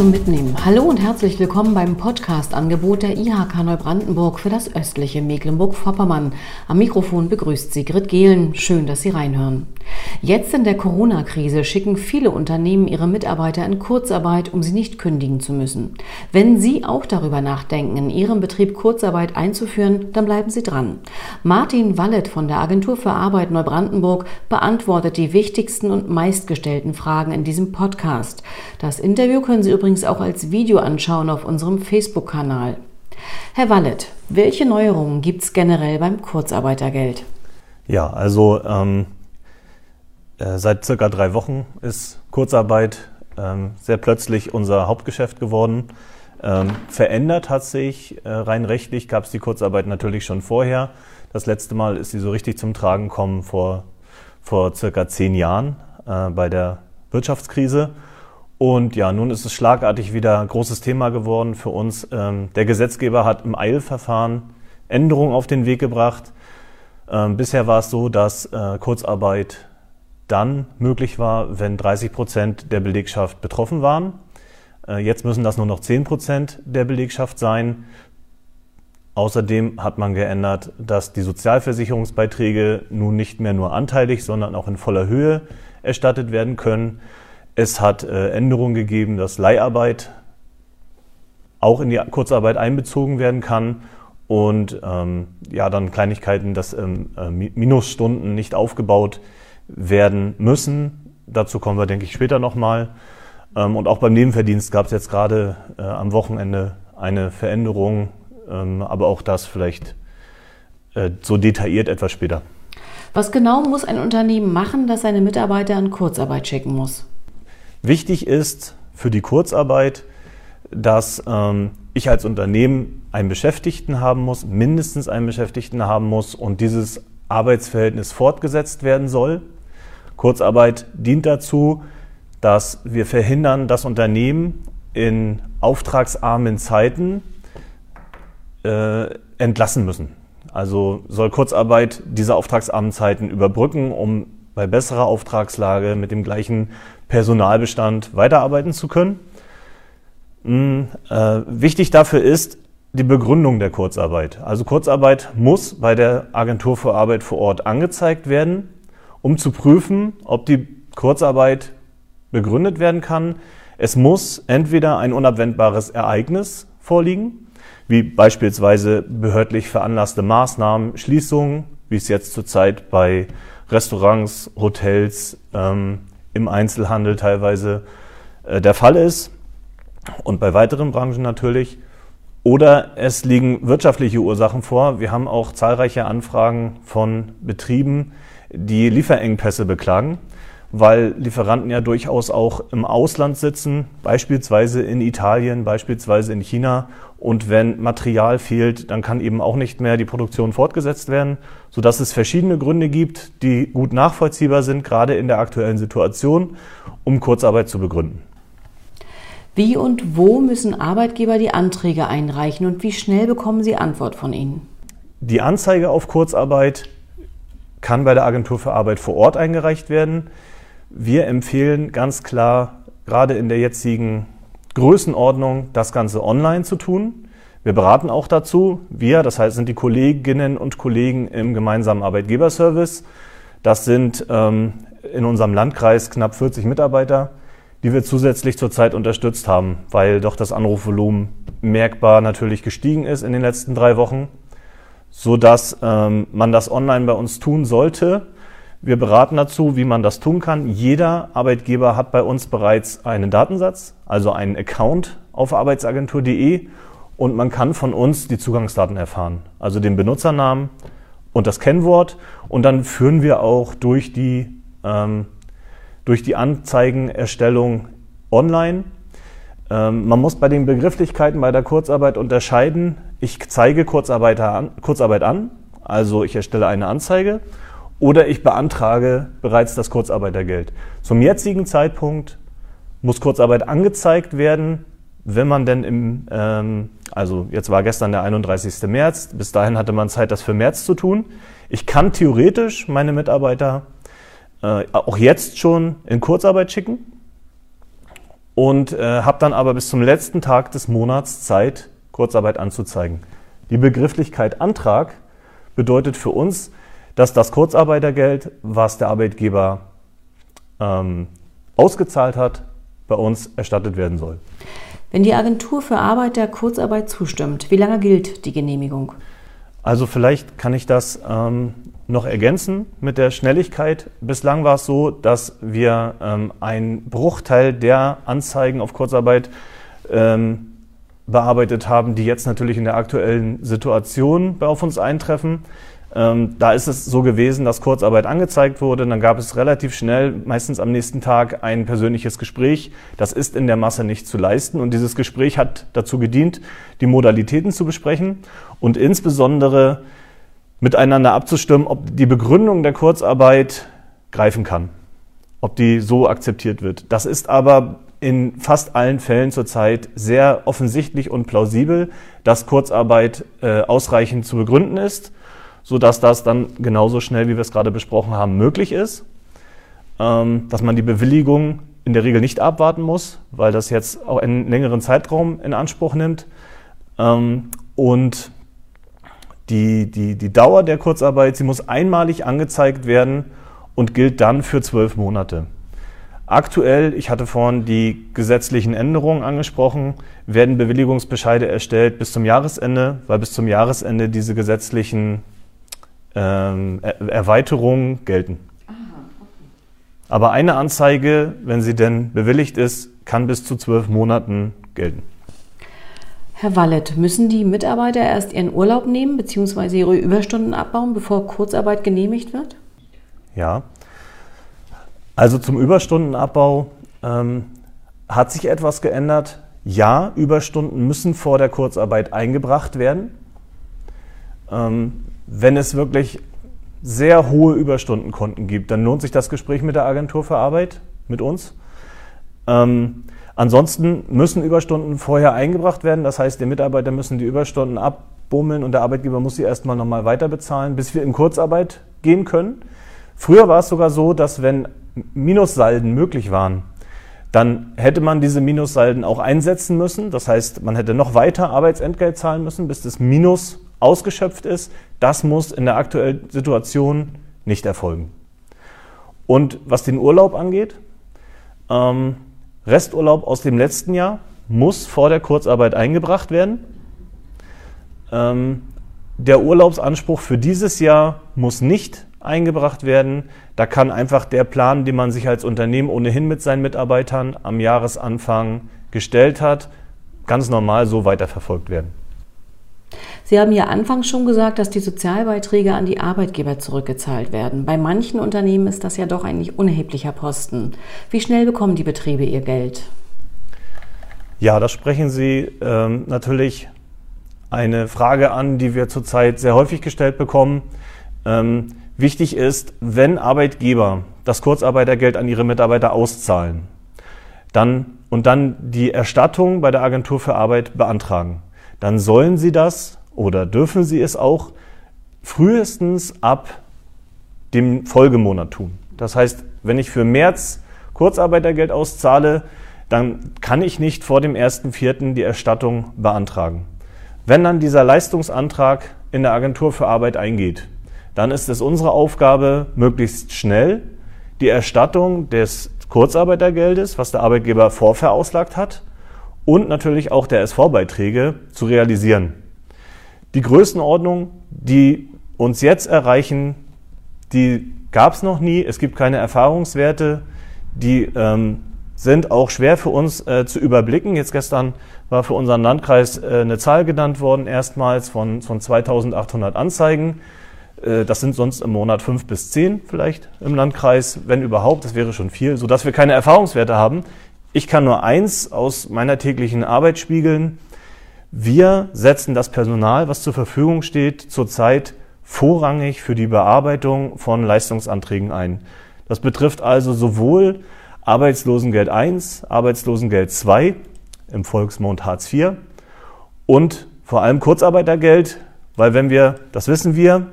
Zum Mitnehmen. Hallo und herzlich willkommen beim Podcast-Angebot der IHK Neubrandenburg für das östliche Mecklenburg-Vorpommern. Am Mikrofon begrüßt Sie Grit Gehlen. Schön, dass Sie reinhören. Jetzt in der Corona-Krise schicken viele Unternehmen ihre Mitarbeiter in Kurzarbeit, um sie nicht kündigen zu müssen. Wenn Sie auch darüber nachdenken, in Ihrem Betrieb Kurzarbeit einzuführen, dann bleiben Sie dran. Martin Wallet von der Agentur für Arbeit Neubrandenburg beantwortet die wichtigsten und meistgestellten Fragen in diesem Podcast. Das Interview können Sie übrigens auch als Video anschauen auf unserem Facebook-Kanal. Herr Wallet, welche Neuerungen gibt es generell beim Kurzarbeitergeld? Ja, also ähm äh, seit circa drei Wochen ist Kurzarbeit ähm, sehr plötzlich unser Hauptgeschäft geworden. Ähm, verändert hat sich äh, rein rechtlich, gab es die Kurzarbeit natürlich schon vorher. Das letzte Mal ist sie so richtig zum Tragen gekommen vor, vor circa zehn Jahren äh, bei der Wirtschaftskrise. Und ja, nun ist es schlagartig wieder großes Thema geworden für uns. Ähm, der Gesetzgeber hat im Eilverfahren Änderungen auf den Weg gebracht. Ähm, bisher war es so, dass äh, Kurzarbeit dann möglich war, wenn 30 Prozent der Belegschaft betroffen waren. Äh, jetzt müssen das nur noch 10 Prozent der Belegschaft sein. Außerdem hat man geändert, dass die Sozialversicherungsbeiträge nun nicht mehr nur anteilig, sondern auch in voller Höhe erstattet werden können. Es hat äh, Änderungen gegeben, dass Leiharbeit auch in die Kurzarbeit einbezogen werden kann und ähm, ja dann Kleinigkeiten, dass ähm, äh, Minusstunden nicht aufgebaut werden müssen. Dazu kommen wir, denke ich, später nochmal. Ähm, und auch beim Nebenverdienst gab es jetzt gerade äh, am Wochenende eine Veränderung, ähm, aber auch das vielleicht äh, so detailliert etwas später. Was genau muss ein Unternehmen machen, das seine Mitarbeiter in Kurzarbeit schicken muss? Wichtig ist für die Kurzarbeit, dass ähm, ich als Unternehmen einen Beschäftigten haben muss, mindestens einen Beschäftigten haben muss und dieses Arbeitsverhältnis fortgesetzt werden soll. Kurzarbeit dient dazu, dass wir verhindern, dass Unternehmen in auftragsarmen Zeiten äh, entlassen müssen. Also soll Kurzarbeit diese auftragsarmen Zeiten überbrücken, um bei besserer Auftragslage mit dem gleichen Personalbestand weiterarbeiten zu können. Mhm, äh, wichtig dafür ist die Begründung der Kurzarbeit. Also Kurzarbeit muss bei der Agentur für Arbeit vor Ort angezeigt werden um zu prüfen, ob die Kurzarbeit begründet werden kann. Es muss entweder ein unabwendbares Ereignis vorliegen, wie beispielsweise behördlich veranlasste Maßnahmen, Schließungen, wie es jetzt zurzeit bei Restaurants, Hotels, ähm, im Einzelhandel teilweise äh, der Fall ist und bei weiteren Branchen natürlich. Oder es liegen wirtschaftliche Ursachen vor. Wir haben auch zahlreiche Anfragen von Betrieben, die Lieferengpässe beklagen, weil Lieferanten ja durchaus auch im Ausland sitzen, beispielsweise in Italien, beispielsweise in China. Und wenn Material fehlt, dann kann eben auch nicht mehr die Produktion fortgesetzt werden, sodass es verschiedene Gründe gibt, die gut nachvollziehbar sind, gerade in der aktuellen Situation, um Kurzarbeit zu begründen. Wie und wo müssen Arbeitgeber die Anträge einreichen und wie schnell bekommen sie Antwort von ihnen? Die Anzeige auf Kurzarbeit kann bei der Agentur für Arbeit vor Ort eingereicht werden. Wir empfehlen ganz klar, gerade in der jetzigen Größenordnung, das Ganze online zu tun. Wir beraten auch dazu. Wir, das heißt, sind die Kolleginnen und Kollegen im gemeinsamen Arbeitgeberservice. Das sind ähm, in unserem Landkreis knapp 40 Mitarbeiter, die wir zusätzlich zurzeit unterstützt haben, weil doch das Anrufvolumen merkbar natürlich gestiegen ist in den letzten drei Wochen so dass ähm, man das online bei uns tun sollte. Wir beraten dazu, wie man das tun kann. Jeder Arbeitgeber hat bei uns bereits einen Datensatz, also einen Account auf arbeitsagentur.de und man kann von uns die Zugangsdaten erfahren, also den Benutzernamen und das Kennwort und dann führen wir auch durch die, ähm, durch die Anzeigenerstellung online ähm, man muss bei den Begrifflichkeiten bei der Kurzarbeit unterscheiden. Ich zeige Kurzarbeit an, Kurzarbeit an, also ich erstelle eine Anzeige, oder ich beantrage bereits das Kurzarbeitergeld. Zum jetzigen Zeitpunkt muss Kurzarbeit angezeigt werden, wenn man denn im, ähm, also jetzt war gestern der 31. März, bis dahin hatte man Zeit, das für März zu tun. Ich kann theoretisch meine Mitarbeiter äh, auch jetzt schon in Kurzarbeit schicken. und äh, habe dann aber bis zum letzten Tag des Monats Zeit, Kurzarbeit anzuzeigen. Die Begrifflichkeit Antrag bedeutet für uns, dass das Kurzarbeitergeld, was der Arbeitgeber ähm, ausgezahlt hat, bei uns erstattet werden soll. Wenn die Agentur für Arbeit der Kurzarbeit zustimmt, wie lange gilt die Genehmigung? Also vielleicht kann ich das ähm, noch ergänzen mit der Schnelligkeit. Bislang war es so, dass wir ähm, einen Bruchteil der Anzeigen auf Kurzarbeit ähm, bearbeitet haben, die jetzt natürlich in der aktuellen Situation auf uns eintreffen. Ähm, da ist es so gewesen, dass Kurzarbeit angezeigt wurde. Dann gab es relativ schnell, meistens am nächsten Tag, ein persönliches Gespräch. Das ist in der Masse nicht zu leisten. Und dieses Gespräch hat dazu gedient, die Modalitäten zu besprechen und insbesondere miteinander abzustimmen, ob die Begründung der Kurzarbeit greifen kann, ob die so akzeptiert wird. Das ist aber in fast allen Fällen zurzeit sehr offensichtlich und plausibel, dass Kurzarbeit äh, ausreichend zu begründen ist sodass das dann genauso schnell, wie wir es gerade besprochen haben, möglich ist. Ähm, dass man die Bewilligung in der Regel nicht abwarten muss, weil das jetzt auch einen längeren Zeitraum in Anspruch nimmt. Ähm, und die, die, die Dauer der Kurzarbeit, sie muss einmalig angezeigt werden und gilt dann für zwölf Monate. Aktuell, ich hatte vorhin die gesetzlichen Änderungen angesprochen, werden Bewilligungsbescheide erstellt bis zum Jahresende, weil bis zum Jahresende diese gesetzlichen ähm, er Erweiterungen gelten. Aber eine Anzeige, wenn sie denn bewilligt ist, kann bis zu zwölf Monaten gelten. Herr Wallet, müssen die Mitarbeiter erst ihren Urlaub nehmen bzw. ihre Überstunden abbauen, bevor Kurzarbeit genehmigt wird? Ja. Also zum Überstundenabbau ähm, hat sich etwas geändert. Ja, Überstunden müssen vor der Kurzarbeit eingebracht werden. Ähm, wenn es wirklich sehr hohe Überstundenkonten gibt, dann lohnt sich das Gespräch mit der Agentur für Arbeit, mit uns. Ähm, ansonsten müssen Überstunden vorher eingebracht werden. Das heißt, die Mitarbeiter müssen die Überstunden abbummeln und der Arbeitgeber muss sie erstmal nochmal weiter bezahlen, bis wir in Kurzarbeit gehen können. Früher war es sogar so, dass wenn Minussalden möglich waren, dann hätte man diese Minussalden auch einsetzen müssen. Das heißt, man hätte noch weiter Arbeitsentgelt zahlen müssen, bis das Minus ausgeschöpft ist. Das muss in der aktuellen Situation nicht erfolgen. Und was den Urlaub angeht, ähm, Resturlaub aus dem letzten Jahr muss vor der Kurzarbeit eingebracht werden. Ähm, der Urlaubsanspruch für dieses Jahr muss nicht eingebracht werden. Da kann einfach der Plan, den man sich als Unternehmen ohnehin mit seinen Mitarbeitern am Jahresanfang gestellt hat, ganz normal so weiterverfolgt werden. Sie haben ja anfangs schon gesagt, dass die Sozialbeiträge an die Arbeitgeber zurückgezahlt werden. Bei manchen Unternehmen ist das ja doch ein nicht unerheblicher Posten. Wie schnell bekommen die Betriebe ihr Geld? Ja, da sprechen Sie ähm, natürlich eine Frage an, die wir zurzeit sehr häufig gestellt bekommen. Ähm, wichtig ist, wenn Arbeitgeber das Kurzarbeitergeld an ihre Mitarbeiter auszahlen, dann und dann die Erstattung bei der Agentur für Arbeit beantragen, dann sollen sie das oder dürfen Sie es auch frühestens ab dem Folgemonat tun. Das heißt, wenn ich für März Kurzarbeitergeld auszahle, dann kann ich nicht vor dem 1.4. die Erstattung beantragen. Wenn dann dieser Leistungsantrag in der Agentur für Arbeit eingeht, dann ist es unsere Aufgabe, möglichst schnell die Erstattung des Kurzarbeitergeldes, was der Arbeitgeber vorverauslagt hat, und natürlich auch der SV-Beiträge zu realisieren. Die Größenordnung, die uns jetzt erreichen, die gab es noch nie. Es gibt keine Erfahrungswerte. Die ähm, sind auch schwer für uns äh, zu überblicken. Jetzt gestern war für unseren Landkreis äh, eine Zahl genannt worden, erstmals von, von 2800 Anzeigen. Äh, das sind sonst im Monat fünf bis zehn vielleicht im Landkreis, wenn überhaupt. Das wäre schon viel, sodass wir keine Erfahrungswerte haben. Ich kann nur eins aus meiner täglichen Arbeit spiegeln. Wir setzen das Personal, was zur Verfügung steht, zurzeit vorrangig für die Bearbeitung von Leistungsanträgen ein. Das betrifft also sowohl Arbeitslosengeld 1, Arbeitslosengeld 2 im Volksmond Hartz IV und vor allem Kurzarbeitergeld, weil wenn wir, das wissen wir,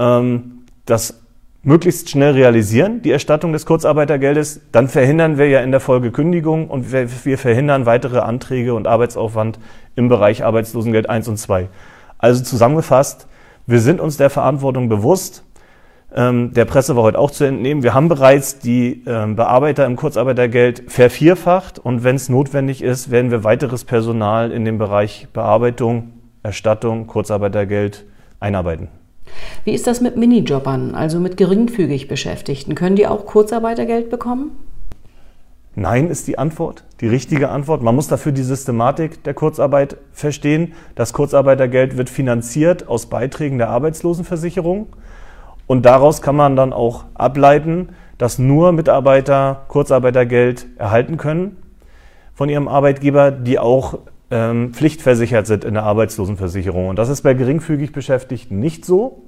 ähm, das möglichst schnell realisieren, die Erstattung des Kurzarbeitergeldes, dann verhindern wir ja in der Folge Kündigung und wir, wir, verhindern weitere Anträge und Arbeitsaufwand im Bereich Arbeitslosengeld 1 und 2. Also zusammengefasst, wir sind uns der Verantwortung bewusst. Ähm, der Presse war heute auch zu entnehmen. Wir haben bereits die ähm, Bearbeiter im Kurzarbeitergeld vervierfacht und wenn es notwendig ist, werden wir weiteres Personal in dem Bereich Bearbeitung, Erstattung, Kurzarbeitergeld einarbeiten. Wie ist das mit Minijobbern, also mit geringfügig Beschäftigten? Können die auch Kurzarbeitergeld bekommen? Nein ist die Antwort, die richtige Antwort. Man muss dafür die Systematik der Kurzarbeit verstehen. Das Kurzarbeitergeld wird finanziert aus Beiträgen der Arbeitslosenversicherung. Und daraus kann man dann auch ableiten, dass nur Mitarbeiter Kurzarbeitergeld erhalten können von ihrem Arbeitgeber, die auch ähm, pflichtversichert sind in der Arbeitslosenversicherung. Und das ist bei geringfügig Beschäftigten nicht so,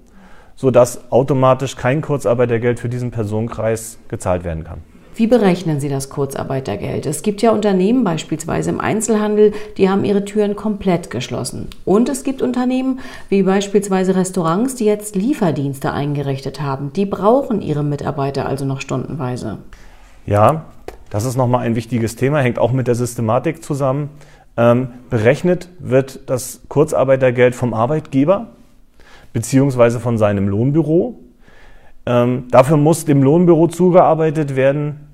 sodass automatisch kein Kurzarbeitergeld für diesen Personenkreis gezahlt werden kann. Wie berechnen Sie das Kurzarbeitergeld? Es gibt ja Unternehmen, beispielsweise im Einzelhandel, die haben ihre Türen komplett geschlossen. Und es gibt Unternehmen, wie beispielsweise Restaurants, die jetzt Lieferdienste eingerichtet haben. Die brauchen ihre Mitarbeiter also noch stundenweise. Ja, das ist nochmal ein wichtiges Thema, hängt auch mit der Systematik zusammen. Ähm, berechnet wird das Kurzarbeitergeld vom Arbeitgeber beziehungsweise von seinem Lohnbüro. Ähm, dafür muss dem Lohnbüro zugearbeitet werden,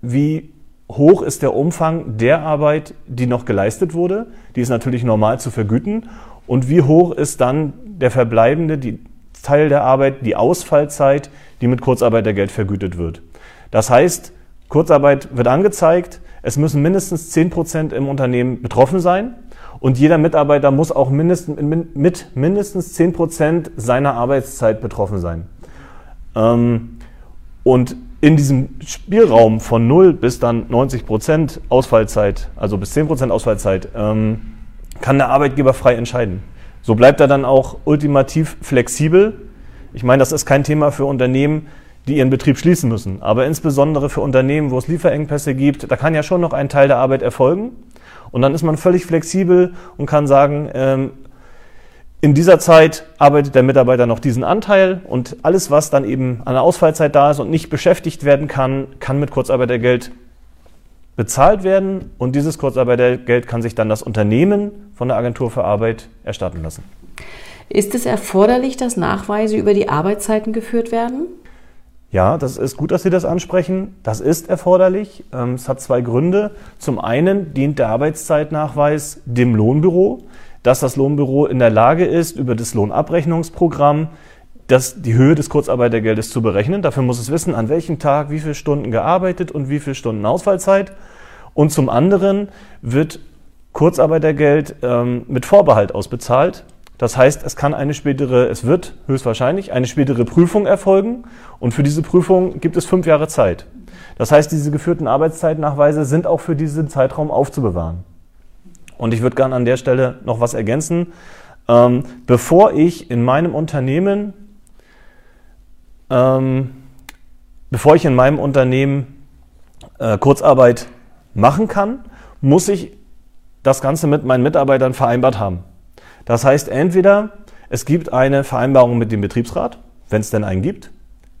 wie hoch ist der Umfang der Arbeit, die noch geleistet wurde. Die ist natürlich normal zu vergüten. Und wie hoch ist dann der verbleibende die Teil der Arbeit, die Ausfallzeit, die mit Kurzarbeitergeld vergütet wird. Das heißt, Kurzarbeit wird angezeigt, es müssen mindestens 10 Prozent im Unternehmen betroffen sein und jeder Mitarbeiter muss auch mindestens, mit mindestens 10 Prozent seiner Arbeitszeit betroffen sein. Ähm, und in diesem Spielraum von 0 bis dann 90 Prozent Ausfallzeit, also bis 10 Prozent Ausfallzeit, ähm, kann der Arbeitgeber frei entscheiden. So bleibt er dann auch ultimativ flexibel. Ich meine, das ist kein Thema für Unternehmen, die ihren Betrieb schließen müssen. Aber insbesondere für Unternehmen, wo es Lieferengpässe gibt, da kann ja schon noch ein Teil der Arbeit erfolgen. Und dann ist man völlig flexibel und kann sagen, ähm, in dieser Zeit arbeitet der Mitarbeiter noch diesen Anteil und alles, was dann eben an der Ausfallzeit da ist und nicht beschäftigt werden kann, kann mit Kurzarbeitergeld bezahlt werden und dieses Kurzarbeitergeld kann sich dann das Unternehmen von der Agentur für Arbeit erstatten lassen. Ist es erforderlich, dass Nachweise über die Arbeitszeiten geführt werden? Ja, das ist gut, dass Sie das ansprechen. Das ist erforderlich. Ähm, es hat zwei Gründe. Zum einen dient der Arbeitszeitnachweis dem Lohnbüro, dass das Lohnbüro in der Lage ist, über das Lohnabrechnungsprogramm das, die Höhe des Kurzarbeitergeldes zu berechnen. Dafür muss es wissen, an welchem Tag wie viele Stunden gearbeitet und wie viele Stunden Ausfallzeit. Und zum anderen wird Kurzarbeitergeld ähm, mit Vorbehalt ausbezahlt. Das heißt, es kann eine spätere, es wird höchstwahrscheinlich eine spätere Prüfung erfolgen und für diese Prüfung gibt es fünf Jahre Zeit. Das heißt, diese geführten Arbeitszeitnachweise sind auch für diesen Zeitraum aufzubewahren. Und ich würde gerne an der Stelle noch was ergänzen. Ähm, bevor ich in meinem Unternehmen, ähm, bevor ich in meinem Unternehmen äh, Kurzarbeit machen kann, muss ich das Ganze mit meinen Mitarbeitern vereinbart haben. Das heißt, entweder es gibt eine Vereinbarung mit dem Betriebsrat, wenn es denn einen gibt.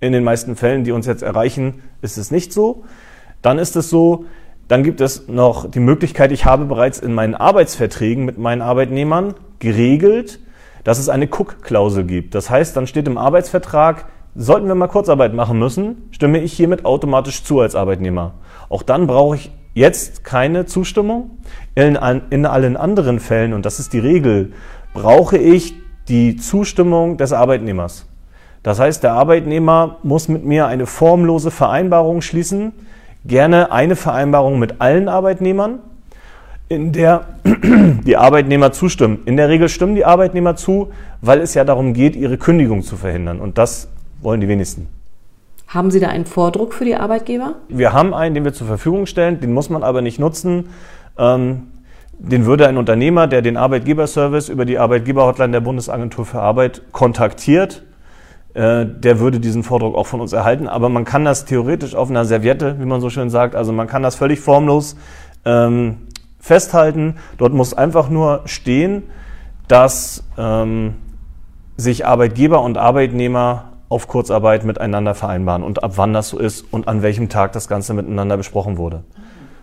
In den meisten Fällen, die uns jetzt erreichen, ist es nicht so. Dann ist es so, dann gibt es noch die Möglichkeit, ich habe bereits in meinen Arbeitsverträgen mit meinen Arbeitnehmern geregelt, dass es eine Cook-Klausel gibt. Das heißt, dann steht im Arbeitsvertrag, sollten wir mal Kurzarbeit machen müssen, stimme ich hiermit automatisch zu als Arbeitnehmer. Auch dann brauche ich jetzt keine Zustimmung. In, in allen anderen Fällen, und das ist die Regel, brauche ich die Zustimmung des Arbeitnehmers. Das heißt, der Arbeitnehmer muss mit mir eine formlose Vereinbarung schließen, gerne eine Vereinbarung mit allen Arbeitnehmern, in der die Arbeitnehmer zustimmen. In der Regel stimmen die Arbeitnehmer zu, weil es ja darum geht, ihre Kündigung zu verhindern. Und das wollen die wenigsten. Haben Sie da einen Vordruck für die Arbeitgeber? Wir haben einen, den wir zur Verfügung stellen, den muss man aber nicht nutzen. Ähm, den würde ein Unternehmer, der den Arbeitgeberservice über die Arbeitgeberhotline der Bundesagentur für Arbeit kontaktiert, äh, der würde diesen Vordruck auch von uns erhalten. Aber man kann das theoretisch auf einer Serviette, wie man so schön sagt, also man kann das völlig formlos ähm, festhalten. Dort muss einfach nur stehen, dass ähm, sich Arbeitgeber und Arbeitnehmer auf Kurzarbeit miteinander vereinbaren und ab wann das so ist und an welchem Tag das Ganze miteinander besprochen wurde.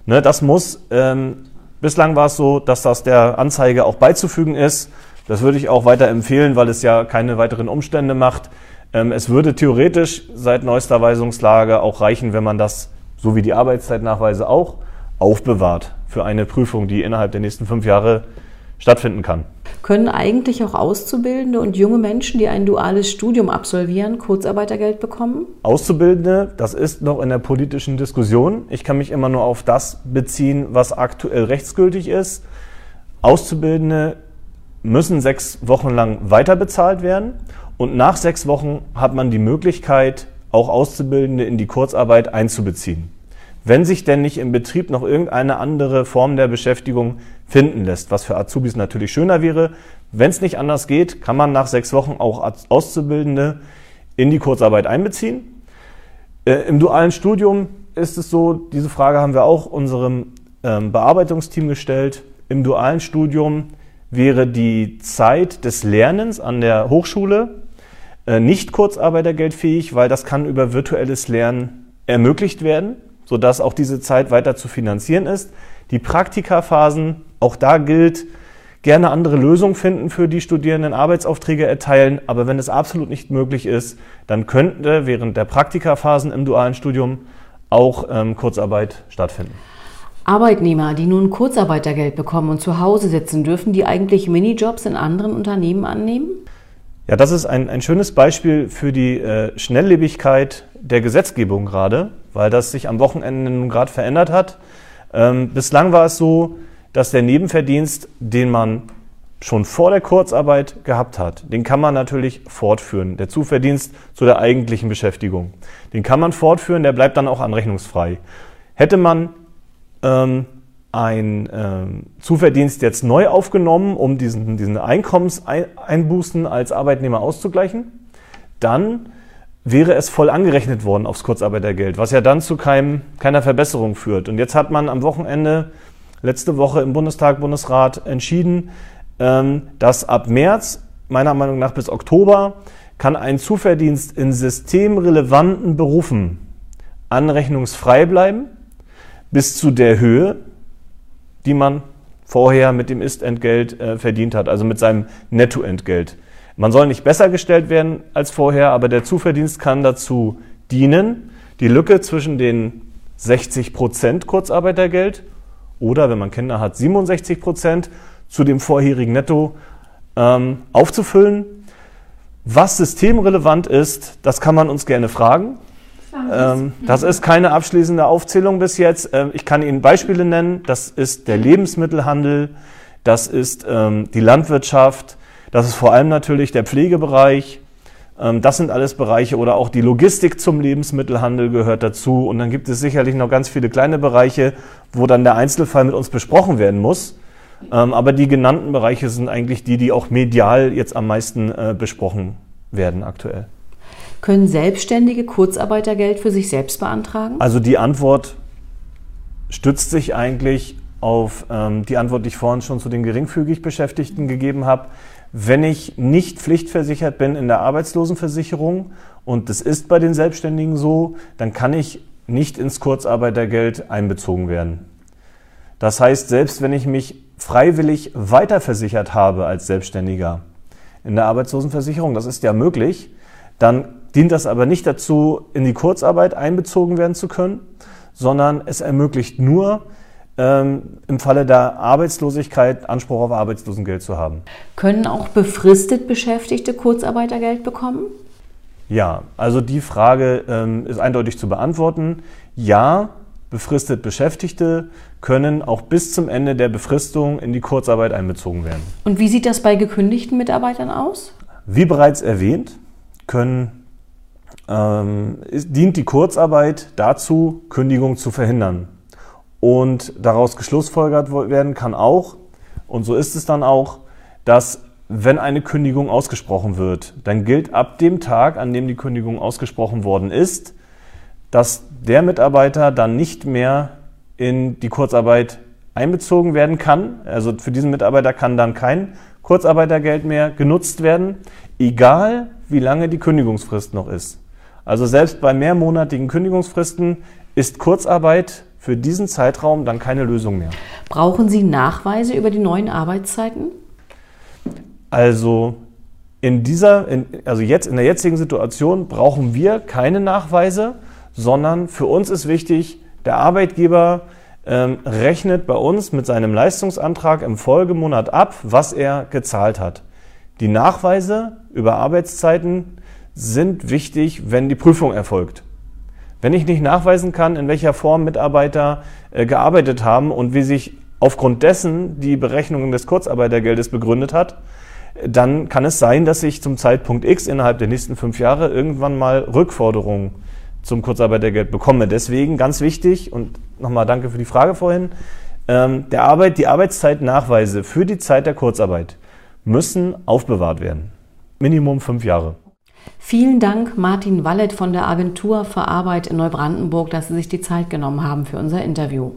Ne, das muss, ähm, bislang war es so, dass das der Anzeige auch beizufügen ist. Das würde ich auch weiter empfehlen, weil es ja keine weiteren Umstände macht. Ähm, es würde theoretisch seit neuester Weisungslage auch reichen, wenn man das, so wie die Arbeitszeitnachweise auch, aufbewahrt für eine Prüfung, die innerhalb der nächsten fünf Jahre stattfinden kann. Können eigentlich auch Auszubildende und junge Menschen, die ein duales Studium absolvieren, Kurzarbeitergeld bekommen? Auszubildende, das ist noch in der politischen Diskussion. Ich kann mich immer nur auf das beziehen, was aktuell rechtsgültig ist. Auszubildende müssen sechs Wochen lang weiter bezahlt werden und nach sechs Wochen hat man die Möglichkeit, auch Auszubildende in die Kurzarbeit einzubeziehen wenn sich denn nicht im Betrieb noch irgendeine andere Form der Beschäftigung finden lässt, was für Azubis natürlich schöner wäre. Wenn es nicht anders geht, kann man nach sechs Wochen auch Auszubildende in die Kurzarbeit einbeziehen. Äh, Im dualen Studium ist es so, diese Frage haben wir auch unserem ähm, Bearbeitungsteam gestellt. Im dualen Studium wäre die Zeit des Lernens an der Hochschule äh, nicht kurzarbeitergeldfähig, weil das kann über virtuelles Lernen ermöglicht werden sodass auch diese Zeit weiter zu finanzieren ist. Die Praktikaphasen, auch da gilt, gerne andere Lösungen finden für die Studierenden, Arbeitsaufträge erteilen, aber wenn es absolut nicht möglich ist, dann könnte während der Praktikaphasen im dualen Studium auch ähm, Kurzarbeit stattfinden. Arbeitnehmer, die nun Kurzarbeitergeld bekommen und zu Hause sitzen, dürfen die eigentlich Minijobs in anderen Unternehmen annehmen? Ja, das ist ein, ein schönes Beispiel für die äh, Schnelllebigkeit der Gesetzgebung gerade, weil das sich am Wochenende nun gerade verändert hat. Ähm, bislang war es so, dass der Nebenverdienst, den man schon vor der Kurzarbeit gehabt hat, den kann man natürlich fortführen. Der Zuverdienst zu der eigentlichen Beschäftigung. Den kann man fortführen, der bleibt dann auch anrechnungsfrei. Hätte man ähm, ein ähm, Zuverdienst jetzt neu aufgenommen, um diesen, diesen Einkommenseinbußen als Arbeitnehmer auszugleichen, dann wäre es voll angerechnet worden aufs Kurzarbeitergeld, was ja dann zu keinem, keiner Verbesserung führt. Und jetzt hat man am Wochenende, letzte Woche im Bundestag, Bundesrat entschieden, ähm, dass ab März, meiner Meinung nach bis Oktober, kann ein Zuverdienst in systemrelevanten Berufen anrechnungsfrei bleiben, bis zu der Höhe, die man vorher mit dem Ist-Entgelt äh, verdient hat, also mit seinem Nettoentgelt. Man soll nicht besser gestellt werden als vorher, aber der Zuverdienst kann dazu dienen, die Lücke zwischen den 60 Prozent Kurzarbeitergeld oder, wenn man Kinder hat, 67 Prozent zu dem vorherigen Netto ähm, aufzufüllen. Was systemrelevant ist, das kann man uns gerne fragen. Ähm, das ist keine abschließende Aufzählung bis jetzt. Ähm, ich kann Ihnen Beispiele nennen. Das ist der Lebensmittelhandel, das ist ähm, die Landwirtschaft, das ist vor allem natürlich der Pflegebereich. Ähm, das sind alles Bereiche oder auch die Logistik zum Lebensmittelhandel gehört dazu. Und dann gibt es sicherlich noch ganz viele kleine Bereiche, wo dann der Einzelfall mit uns besprochen werden muss. Ähm, aber die genannten Bereiche sind eigentlich die, die auch medial jetzt am meisten äh, besprochen werden aktuell. Können Selbstständige Kurzarbeitergeld für sich selbst beantragen? Also die Antwort stützt sich eigentlich auf ähm, die Antwort, die ich vorhin schon zu den geringfügig Beschäftigten gegeben habe. Wenn ich nicht pflichtversichert bin in der Arbeitslosenversicherung und das ist bei den Selbstständigen so, dann kann ich nicht ins Kurzarbeitergeld einbezogen werden. Das heißt, selbst wenn ich mich freiwillig weiterversichert habe als Selbstständiger in der Arbeitslosenversicherung, das ist ja möglich, dann dient das aber nicht dazu, in die Kurzarbeit einbezogen werden zu können, sondern es ermöglicht nur, ähm, im Falle der Arbeitslosigkeit Anspruch auf Arbeitslosengeld zu haben. Können auch befristet Beschäftigte Kurzarbeitergeld bekommen? Ja, also die Frage ähm, ist eindeutig zu beantworten. Ja, befristet Beschäftigte können auch bis zum Ende der Befristung in die Kurzarbeit einbezogen werden. Und wie sieht das bei gekündigten Mitarbeitern aus? Wie bereits erwähnt, können, ähm, dient die Kurzarbeit dazu, Kündigung zu verhindern. Und daraus geschlussfolgert werden kann auch, und so ist es dann auch, dass wenn eine Kündigung ausgesprochen wird, dann gilt ab dem Tag, an dem die Kündigung ausgesprochen worden ist, dass der Mitarbeiter dann nicht mehr in die Kurzarbeit einbezogen werden kann. Also für diesen Mitarbeiter kann dann kein Kurzarbeitergeld mehr genutzt werden, egal wie lange die Kündigungsfrist noch ist. Also selbst bei mehrmonatigen Kündigungsfristen ist Kurzarbeit für diesen Zeitraum dann keine Lösung mehr. Brauchen Sie Nachweise über die neuen Arbeitszeiten? Also in dieser, in, also jetzt in der jetzigen Situation brauchen wir keine Nachweise, sondern für uns ist wichtig, der Arbeitgeber ähm, rechnet bei uns mit seinem Leistungsantrag im Folgemonat ab, was er gezahlt hat. Die Nachweise über Arbeitszeiten sind wichtig, wenn die Prüfung erfolgt. Wenn ich nicht nachweisen kann, in welcher Form Mitarbeiter äh, gearbeitet haben und wie sich aufgrund dessen die Berechnung des Kurzarbeitergeldes begründet hat, dann kann es sein, dass ich zum Zeitpunkt X innerhalb der nächsten fünf Jahre irgendwann mal Rückforderungen zum Kurzarbeitergeld bekomme. Deswegen ganz wichtig und nochmal danke für die Frage vorhin. Ähm, der Arbeit, die Arbeitszeitnachweise für die Zeit der Kurzarbeit müssen aufbewahrt werden. Minimum fünf Jahre. Vielen Dank, Martin Wallet von der Agentur für Arbeit in Neubrandenburg, dass Sie sich die Zeit genommen haben für unser Interview.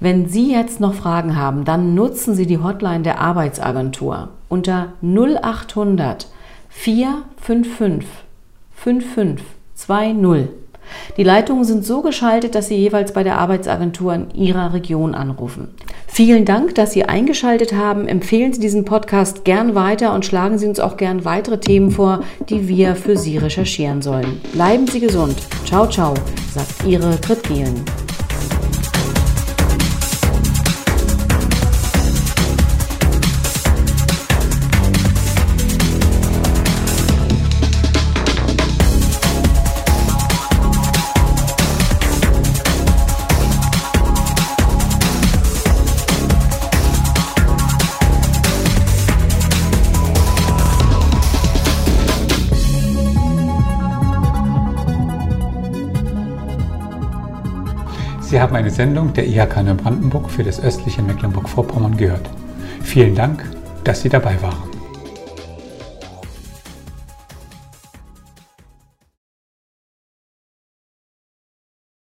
Wenn Sie jetzt noch Fragen haben, dann nutzen Sie die Hotline der Arbeitsagentur unter 0800 455 5520. Die Leitungen sind so geschaltet, dass Sie jeweils bei der Arbeitsagentur in Ihrer Region anrufen. Vielen Dank, dass Sie eingeschaltet haben. Empfehlen Sie diesen Podcast gern weiter und schlagen Sie uns auch gern weitere Themen vor, die wir für Sie recherchieren sollen. Bleiben Sie gesund. Ciao, ciao, sagt Ihre Gielen. Sie haben eine Sendung der IHK Neubrandenburg für das östliche Mecklenburg-Vorpommern gehört. Vielen Dank, dass Sie dabei waren.